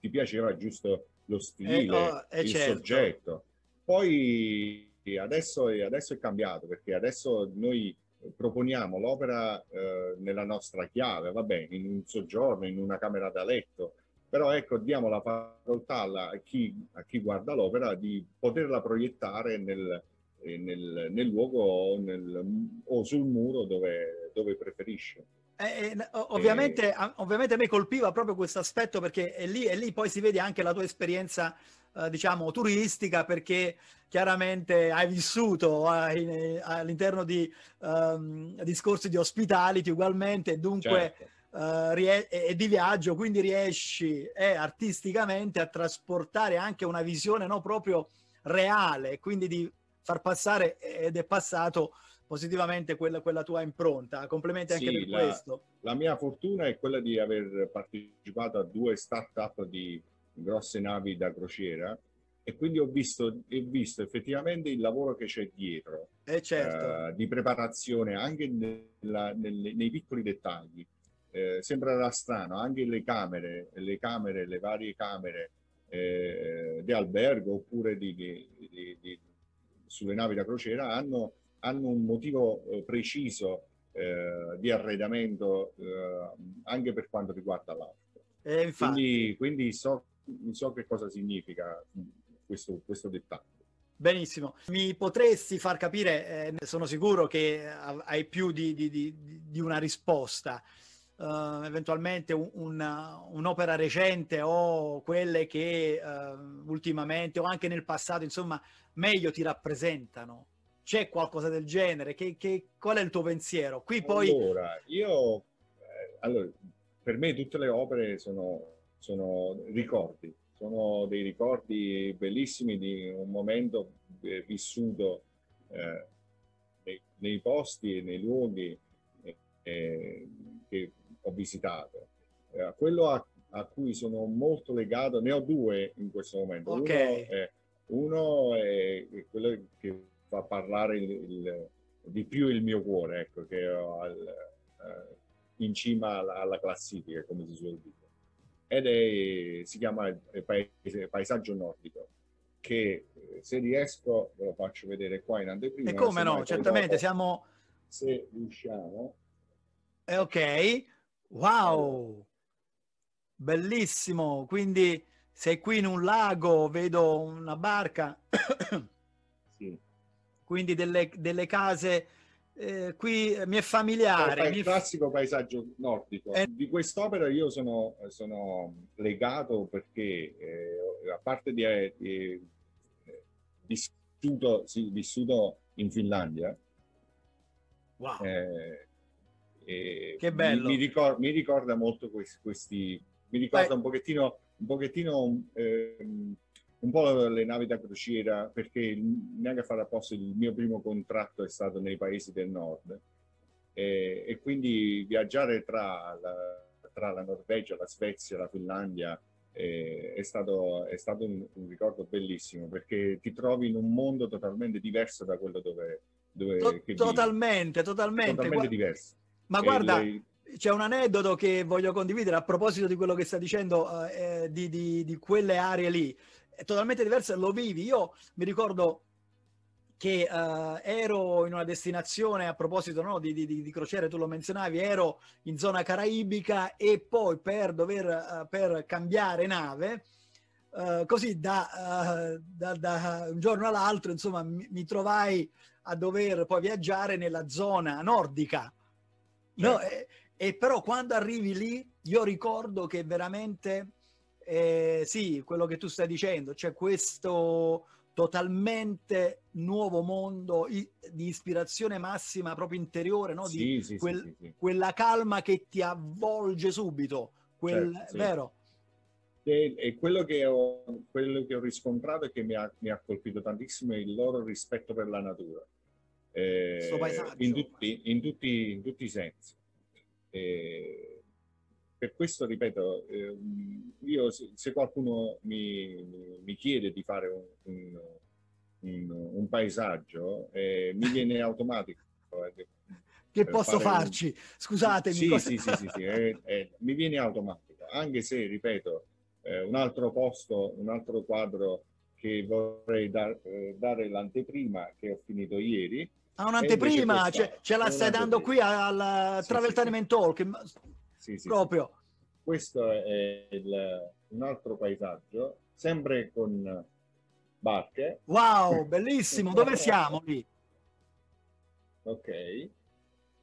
ti piaceva giusto lo stile, eh, oh, eh, il certo. soggetto. Poi adesso, adesso, è cambiato perché adesso noi proponiamo l'opera eh, nella nostra chiave, va bene, in un soggiorno, in una camera da letto, però ecco, diamo la facoltà a chi, a chi guarda l'opera di poterla proiettare nel, nel, nel luogo o, nel, o, sul muro dove, dove preferisce. Eh, eh, ovviamente, eh, ovviamente a me colpiva proprio questo aspetto perché è lì, è lì poi si vede anche la tua esperienza eh, diciamo turistica perché chiaramente hai vissuto eh, all'interno di um, discorsi di hospitality ugualmente dunque certo. Uh, rie- e di viaggio, quindi riesci eh, artisticamente a trasportare anche una visione no, proprio reale, quindi di far passare ed è passato positivamente quella, quella tua impronta. Complimenti anche sì, per la, questo. La mia fortuna è quella di aver partecipato a due start-up di grosse navi da crociera e quindi ho visto, ho visto effettivamente il lavoro che c'è dietro eh certo. uh, di preparazione anche nella, nelle, nei piccoli dettagli. Eh, sembrerà strano, anche le camere, le camere, le varie camere eh, di albergo oppure di, di, di, sulle navi da crociera hanno, hanno un motivo eh, preciso eh, di arredamento eh, anche per quanto riguarda l'arte. Eh, quindi, quindi so, so, che cosa significa questo, questo dettaglio. Benissimo, mi potresti far capire, eh, sono sicuro che hai più di, di, di, di una risposta, uh, eventualmente un, una, un'opera recente o quelle che uh, ultimamente o anche nel passato, insomma, meglio ti rappresentano? C'è qualcosa del genere? Che, che, qual è il tuo pensiero? Qui poi... Allora, io... Eh, allora, per me tutte le opere sono, sono ricordi, sono dei ricordi bellissimi di un momento eh, vissuto eh, nei, nei, posti e nei luoghi eh, che ho visitato. Eh, quello a, a, cui sono molto legato, ne ho due in questo momento. Okay. Uno è uno è quello che fa parlare il, il, di più il mio cuore, ecco, che ho al, uh, in cima alla, alla, classifica, come si suol dire. Ed è, si chiama paese, paesaggio nordico, che eh, se riesco ve lo faccio vedere qua in anteprima. E come no, certamente, dopo, siamo... Se riusciamo... Eh, ok, wow, bellissimo, quindi sei qui in un lago, vedo una barca, sì. quindi delle, delle case, eh, qui mi è familiare. Il classico paesaggio nordico. Eh. Di quest'opera io sono, sono legato perché, eh, a parte di, di eh, vissuto, sì, vissuto in Finlandia, wow. Eh, che bello. Mi, mi, ricorda, mi ricorda molto questi, questi mi ricorda Beh. un pochettino un pochettino ehm, un po' le navi da crociera, perché neanche a fare apposta il mio primo contratto è stato nei paesi del nord. E, e quindi viaggiare tra la, tra la, Norvegia, la Svezia, la Finlandia eh, è stato, è stato un, un, ricordo bellissimo perché ti trovi in un mondo totalmente diverso da quello dove, Dove, to- totalmente, totalmente, totalmente diverso. Ma guarda, il, c'è un aneddoto che voglio condividere a proposito di quello che sta dicendo eh, di, di, di, quelle aree lì. È totalmente diverso e lo vivi. Io mi ricordo che uh, ero in una destinazione, a proposito no, di, di, di, crociere, tu lo menzionavi, ero in zona caraibica e poi per dover uh, per cambiare nave, uh, così da, da, da, un giorno all'altro, insomma, mi, mi, trovai a dover poi viaggiare nella zona nordica. No? Certo. E, e, però quando arrivi lì, io ricordo che veramente, eh, sì, quello che tu stai dicendo, c'è questo totalmente nuovo mondo di ispirazione massima proprio interiore, no? di sì, quel, sì, quella calma che ti avvolge subito, quel, certo, vero? E, e quello, che ho, quello, che ho, riscontrato e che mi ha, mi ha, colpito tantissimo è il loro rispetto per la natura. Eh, in, tutti, in, tutti, in, tutti, i sensi. Eh, per questo, ripeto, eh, io se, se qualcuno mi, mi, chiede di fare un, un, un, un paesaggio, eh, mi viene automatico. Eh, che posso farci? Scusatemi. Sì, cosa... sì, sì, sì, sì eh, eh, mi viene automatico, anche se, ripeto, eh, un altro posto, un altro quadro che vorrei dar, dare l'anteprima che ho finito ieri. Ah, un'anteprima, ce, ce la stai dando qui al sì, Travel sì, Talk. Sì, sì, Proprio. Questo è il, un altro paesaggio, sempre con barche. Wow, bellissimo! Dove siamo lì? Ok.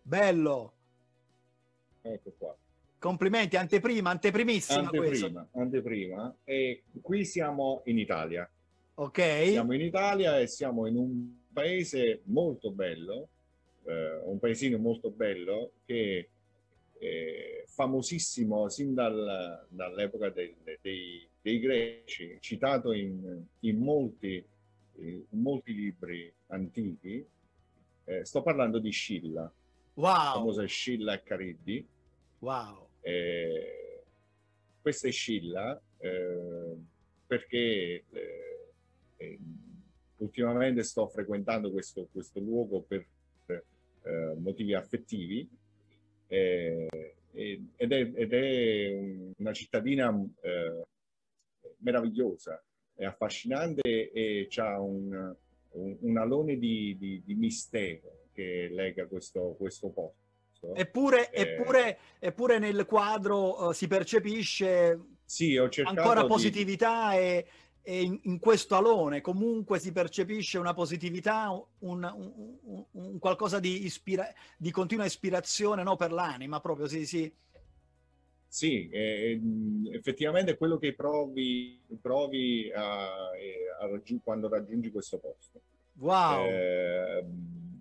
Bello. Ecco qua. Complimenti, anteprima, anteprimissima anteprima, anteprima. E qui siamo in Italia. Ok. Siamo in Italia e siamo in un paese molto bello, eh, un paesino molto bello che eh, famosissimo sin dal, dall'epoca dei, dei, dei, greci, citato in, in, molti, in molti, libri antichi. Eh, sto parlando di Scilla, wow. la famosa Scilla e Cariddi. Wow. Eh, questa è Scilla eh, perché eh, eh, ultimamente sto frequentando questo, questo luogo per motivi affettivi eh, ed, è, ed, è, una cittadina eh, meravigliosa, è affascinante e ha un, un, un, alone di, di, di, mistero che lega questo, questo posto. Eppure, eh, eppure, eppure nel quadro uh, si percepisce sì, ancora positività di... e, e in, in, questo alone comunque si percepisce una positività, un, un, un qualcosa di, ispira- di, continua ispirazione no, per l'anima, proprio sì, sì. Sì, eh, effettivamente quello che provi, provi a, a raggiung- quando raggiungi questo posto. Wow! Eh,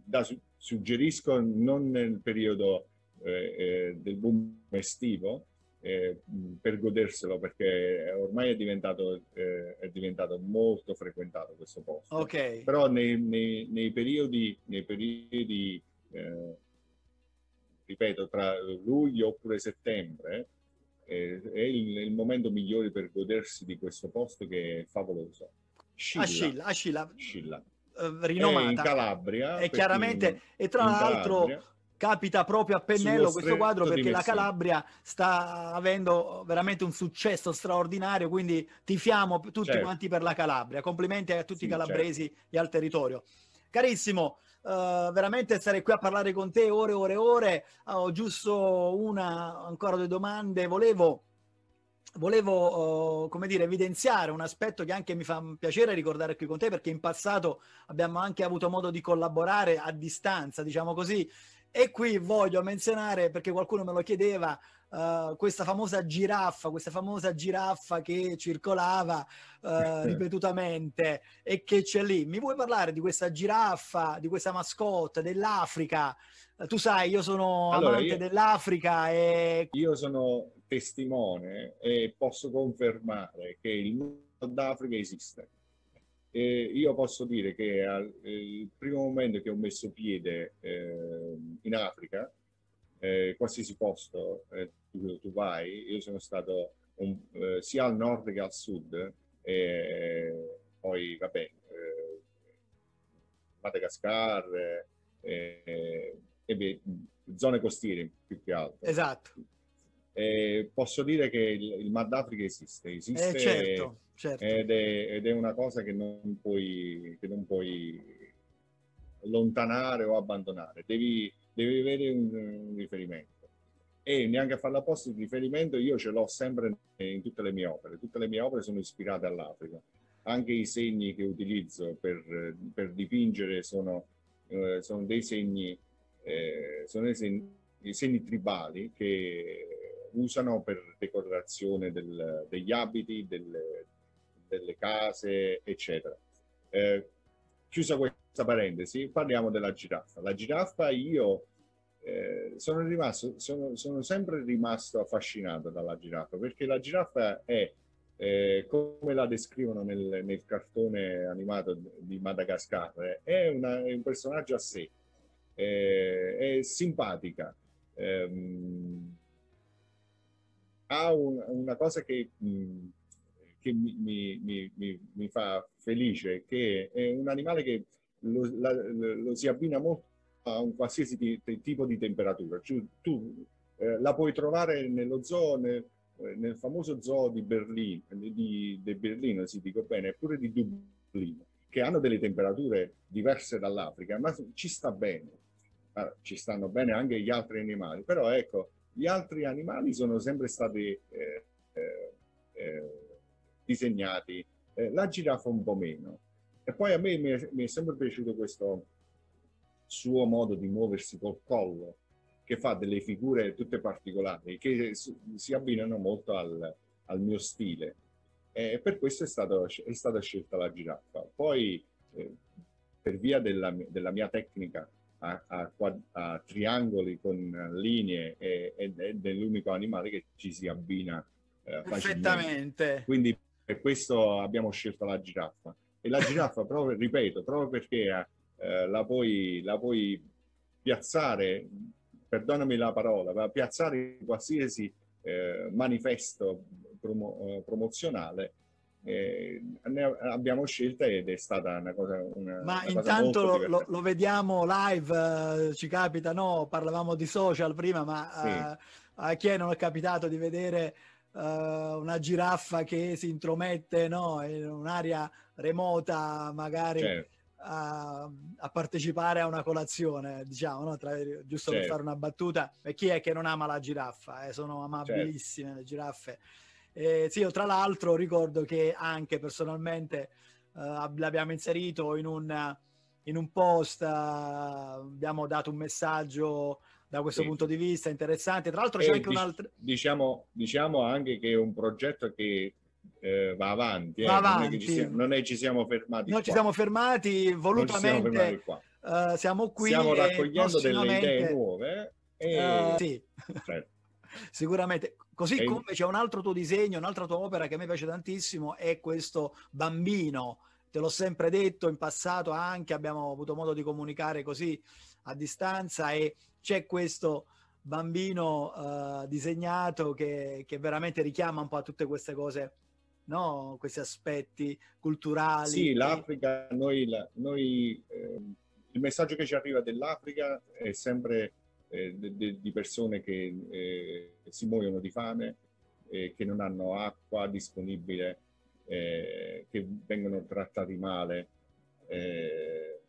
da, suggerisco non nel periodo eh, eh del boom estivo, eh, per goderselo perché ormai è diventato, eh, è diventato molto frequentato questo posto. Ok. Però nei, nei, nei periodi, nei periodi eh, ripeto, tra luglio oppure settembre eh, è il, il, momento migliore per godersi di questo posto che è favoloso. Scilla. Ascilla, Ascilla. Scilla. Rinomata. È in Calabria. E chiaramente, e tra l'altro... Calabria capita proprio a pennello questo quadro perché la Calabria sta avendo veramente un successo straordinario, quindi tifiamo tutti certo. quanti per la Calabria. Complimenti a tutti sì, i calabresi certo. e al territorio. Carissimo, uh, veramente stare qui a parlare con te ore e ore e ore. Ho giusto una, ancora due domande. Volevo volevo uh, come dire evidenziare un aspetto che anche mi fa piacere ricordare qui con te perché in passato abbiamo anche avuto modo di collaborare a distanza diciamo così e qui voglio menzionare, perché qualcuno me lo chiedeva, uh, questa famosa giraffa, questa famosa giraffa che circolava uh, ripetutamente e che c'è lì. Mi vuoi parlare di questa giraffa, di questa mascotte, dell'Africa? Uh, tu sai, io sono allora, amante io, dell'Africa e... Io sono testimone e posso confermare che il Nord d'Africa esiste eh, io posso dire che al eh, primo momento che ho messo piede eh, in Africa, eh, qualsiasi posto eh, tu, tu, vai, io sono stato un, eh, sia al nord che al sud, poi vabbè, Madagascar, e zone costiere più che altro. Esatto. Eh, posso dire che il, il Mar d'Africa esiste, esiste eh, certo, certo. Ed, è, ed, è, una cosa che non puoi, che non puoi allontanare o abbandonare, devi, devi avere un, un, riferimento. E neanche a farla apposta il riferimento io ce l'ho sempre in tutte le mie opere, tutte le mie opere sono ispirate all'Africa, anche i segni che utilizzo per, per dipingere sono, eh, sono dei segni, eh, sono dei segni, dei segni tribali che usano per decorazione del, degli abiti, delle, delle, case, eccetera. Eh, chiusa questa parentesi, parliamo della giraffa. La giraffa io eh, sono, rimasto, sono, sono, sempre rimasto affascinato dalla giraffa perché la giraffa è eh, come la descrivono nel, nel, cartone animato di Madagascar, è, una, è un personaggio a sé, è simpatica, ehm, ha un, una cosa che, mm, che mi, mi, mi, mi, fa felice, che è un animale che lo, la, lo si abbina molto a un qualsiasi tipo di temperatura. Cioè, tu eh, la puoi trovare nello zoo, nel, nel famoso zoo di Berlino, di, di Berlino, si dico bene, eppure di Dublino, che hanno delle temperature diverse dall'Africa, ma ci sta bene. Ah, ci stanno bene anche gli altri animali, però ecco, gli altri animali sono sempre stati eh, eh, eh, disegnati, eh, la giraffa un po' meno. E poi a me mi è, mi è, sempre piaciuto questo suo modo di muoversi col collo, che fa delle figure tutte particolari, che si abbinano molto al, al mio stile. E per questo è, stato, è stata scelta la giraffa. Poi, eh, per via della, della mia tecnica a, a, a triangoli con linee ed è l'unico animale che ci si abbina eh, perfettamente. Quindi per questo abbiamo scelto la giraffa. E la giraffa, proprio, ripeto, proprio perché eh, la, puoi, la puoi piazzare, perdonami la parola, ma piazzare in qualsiasi eh, manifesto promo, eh, promozionale eh, abbiamo scelta ed è stata una cosa una, ma una intanto cosa lo, lo, vediamo live eh, ci capita no parlavamo di social prima ma sì. eh, a chi non è capitato di vedere uh, una giraffa che si intromette no, in un'area remota magari certo. a, a, partecipare a una colazione diciamo no? Tra, giusto certo. per fare una battuta e chi è che non ama la giraffa eh? sono amabilissime certo. le giraffe eh, sì, io tra l'altro ricordo che anche personalmente uh, l'abbiamo inserito in un, in un post, uh, abbiamo dato un messaggio da questo sì. punto di vista interessante. Tra l'altro c'è anche dic- un altro... Diciamo, diciamo anche che è un progetto che eh, va avanti, va avanti. Non, è ci siamo, non è ci siamo fermati. Qua. ci siamo fermati volutamente. Siamo, fermati uh, siamo qui. Stiamo raccogliendo delle idee nuove. E... sì. Certo. Sicuramente. Così come c'è un altro tuo disegno, un'altra tua opera che a me piace tantissimo, è questo bambino. Te l'ho sempre detto in passato anche, abbiamo avuto modo di comunicare così a distanza e c'è questo bambino uh, disegnato che, che, veramente richiama un po' a tutte queste cose, no? questi aspetti culturali. Sì, l'Africa, noi, noi eh, il messaggio che ci arriva dell'Africa è sempre eh, de, di persone che eh, si muoiono di fame, eh, che non hanno acqua disponibile, eh, che vengono trattati male. Eh,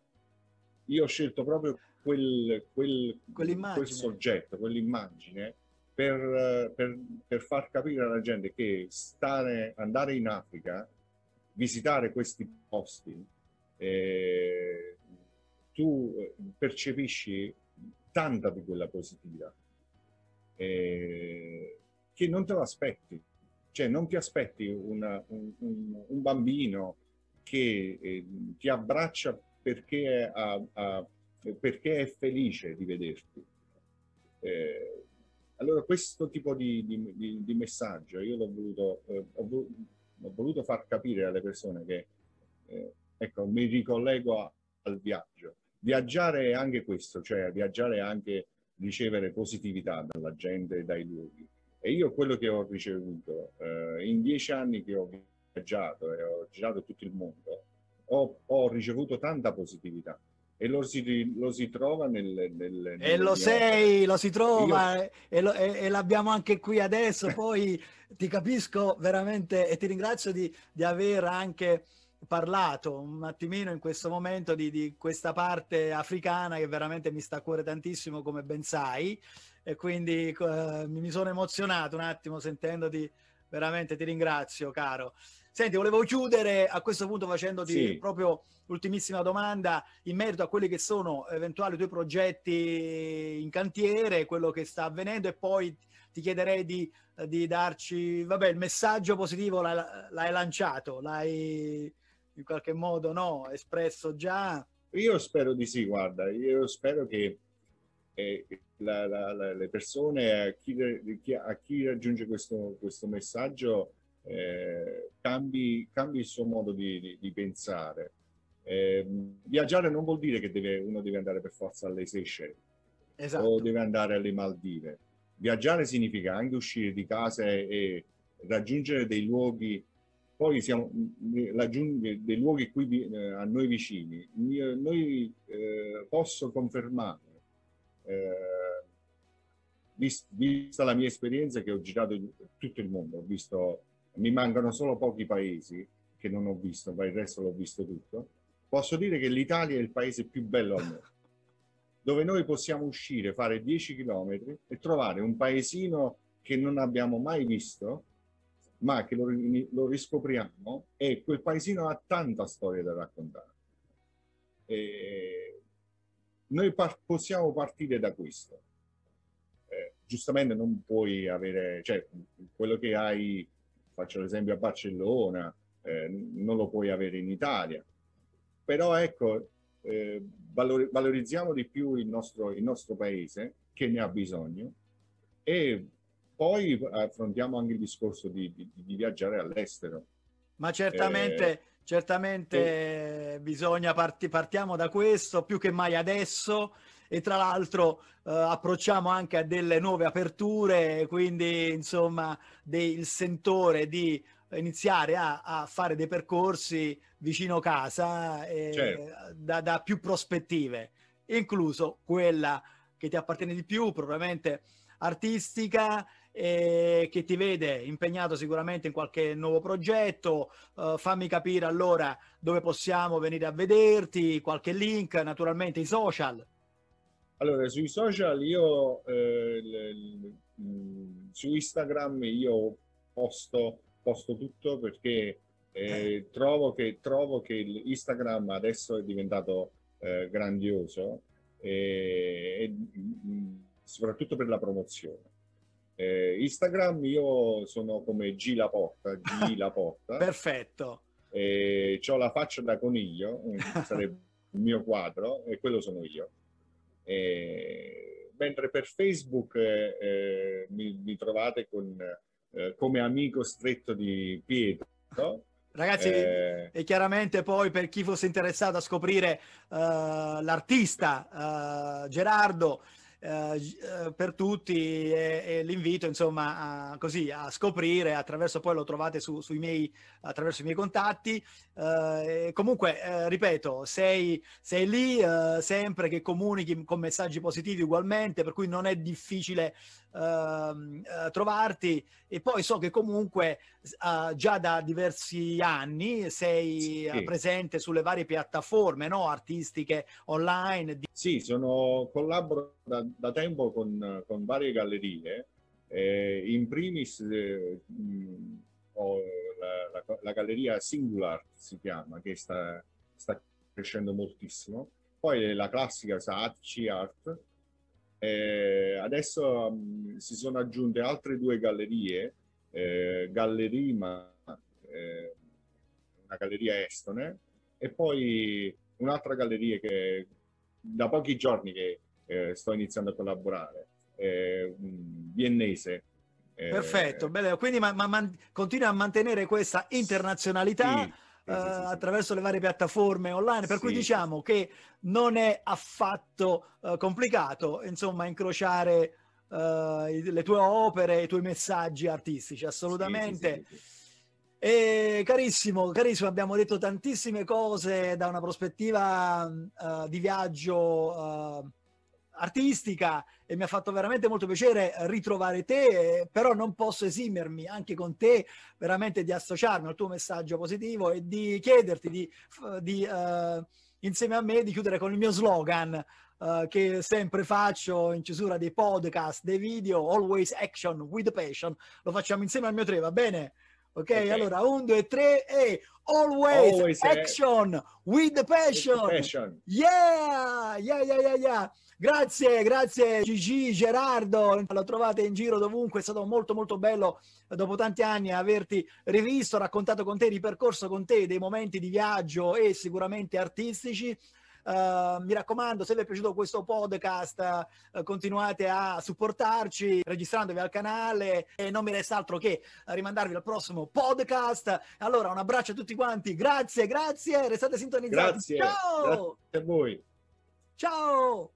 io ho scelto proprio quel, quel, quel soggetto, quell'immagine, per, per, per, far capire alla gente che stare, andare in Africa, visitare questi posti, eh, tu percepisci tanta di quella positività eh, che non te lo aspetti. Cioè non ti aspetti una, un, un, un, bambino che eh, ti abbraccia perché, ha, ha, perché, è felice di vederti. Eh, allora questo tipo di, di, di, di, messaggio io l'ho voluto, eh, ho, ho, voluto far capire alle persone che eh, ecco, mi ricollego a, al viaggio Viaggiare è anche questo, cioè viaggiare è anche ricevere positività dalla gente e dai luoghi. E io quello che ho ricevuto eh, in dieci anni che ho viaggiato e ho girato tutto il mondo, ho, ho ricevuto tanta positività. e lo si, lo si trova nel, nel, e lo sei, lo si trova Io... e, lo, e, e, l'abbiamo anche qui adesso poi ti capisco veramente e ti ringrazio di, di aver anche parlato un attimino in questo momento di, di, questa parte africana che veramente mi sta a cuore tantissimo come ben sai. E quindi eh, mi sono emozionato un attimo sentendoti. Veramente ti ringrazio caro. Senti volevo chiudere a questo punto facendoti sì. proprio ultimissima domanda in merito a quelli che sono eventuali tuoi progetti in cantiere, quello che sta avvenendo e poi ti chiederei di, di darci, vabbè, il messaggio positivo l'hai, l'hai lanciato, l'hai in qualche modo no, espresso già. Io spero di sì, guarda, io spero che eh, la, la, la, le persone, a chi, a chi raggiunge questo, questo messaggio, eh, cambi, cambi, il suo modo di, di, di pensare. Eh, viaggiare non vuol dire che deve, uno deve andare per forza alle Seychelles esatto. o deve andare alle Maldive. Viaggiare significa anche uscire di casa e, e raggiungere dei luoghi, poi siamo dei luoghi qui eh, a noi vicini. Io, noi eh, posso confermare, eh, vista la mia esperienza che ho girato tutto il mondo, visto, mi mancano solo pochi paesi che non ho visto, ma il resto l'ho visto tutto posso dire che l'Italia è il paese più bello al mondo, dove noi possiamo uscire, fare 10 km e trovare un paesino che non abbiamo mai visto, ma che lo, lo riscopriamo e quel paesino ha tanta storia da raccontare. E noi par possiamo partire da questo. Eh, giustamente non puoi avere, cioè quello che hai, faccio l'esempio a Barcellona, eh, non lo puoi avere in Italia, però ecco, eh, valor valorizziamo di più il nostro, il nostro paese che ne ha bisogno e poi affrontiamo anche il discorso di, di, di viaggiare all'estero. Ma certamente, eh, certamente eh, bisogna parti, partiamo da questo più che mai adesso e tra l'altro eh, approcciamo anche a delle nuove aperture, quindi insomma del sentore di iniziare a, a, fare dei percorsi vicino casa eh, certo. da, da, più prospettive, incluso quella che ti appartiene di più, probabilmente artistica, eh, che ti vede impegnato sicuramente in qualche nuovo progetto. Uh, fammi capire allora dove possiamo venire a vederti, qualche link, naturalmente i social. Allora, sui social io, eh, l, l, l, su Instagram io posto posto tutto perché eh, eh, trovo, che, trovo che Instagram adesso è diventato eh, grandioso e, e, mm, soprattutto per la promozione. Eh, Instagram io sono come G la porta, G la porta. Perfetto. E ho la faccia da coniglio, sarebbe il mio quadro e quello sono io. E, mentre per Facebook eh, eh, mi, mi, trovate con eh, come amico stretto di Pietro. Ragazzi, eh... e chiaramente poi per chi fosse interessato a scoprire uh, l'artista uh, Gerardo, uh, per tutti e, e l'invito insomma a, così, a scoprire attraverso poi lo trovate su, sui miei, attraverso i miei contatti. comunque, ripeto, sei, sei lì sempre che comunichi con messaggi positivi ugualmente, per cui non è difficile Ehm, eh, trovarti e poi so che comunque già da diversi anni sei sì. Eh, presente sulle varie piattaforme no? artistiche online. Sì, sono, collaboro da, da tempo con, con, varie gallerie. Eh, in primis eh, mh, ho la, la, la, galleria Singular si chiama, che sta, sta crescendo moltissimo. Poi la classica Saatchi Art, eh, adesso mh, mm, si sono aggiunte altre due gallerie, eh, Gallerima, eh, una galleria estone, e poi un'altra galleria che da pochi giorni che eh, sto iniziando a collaborare, viennese. Eh, Perfetto, bello. quindi ma, ma, man, continua a mantenere questa internazionalità. Sì sì, sì, uh, attraverso le varie piattaforme online, per cui diciamo che non è affatto uh, complicato, insomma, incrociare uh, le tue opere, i tuoi messaggi artistici, assolutamente. E carissimo, carissimo, abbiamo detto tantissime cose da una prospettiva uh, di viaggio uh, artistica e mi ha fatto veramente molto piacere ritrovare te, però non posso esimermi anche con te veramente di associarmi al tuo messaggio positivo e di chiederti di, di uh, insieme a me di chiudere con il mio slogan uh, che sempre faccio in chiusura dei podcast, dei video, always action with passion. Lo facciamo insieme al mio tre, va bene? Ok, okay. allora un, due, tre e always, always action eh. with passion. with passion. Yeah, yeah, yeah, yeah, yeah. Grazie, grazie Gigi, Gerardo, lo trovate in giro dovunque, è stato molto molto bello dopo tanti anni averti rivisto, raccontato con te, ripercorso con te dei momenti di viaggio e sicuramente artistici. Uh, mi raccomando, se vi è piaciuto questo podcast, uh, continuate a supportarci registrandovi al canale e non mi resta altro che rimandarvi al prossimo podcast. Allora, un abbraccio a tutti quanti, grazie, grazie, restate sintonizzati. Grazie, Ciao! Grazie a voi. Ciao!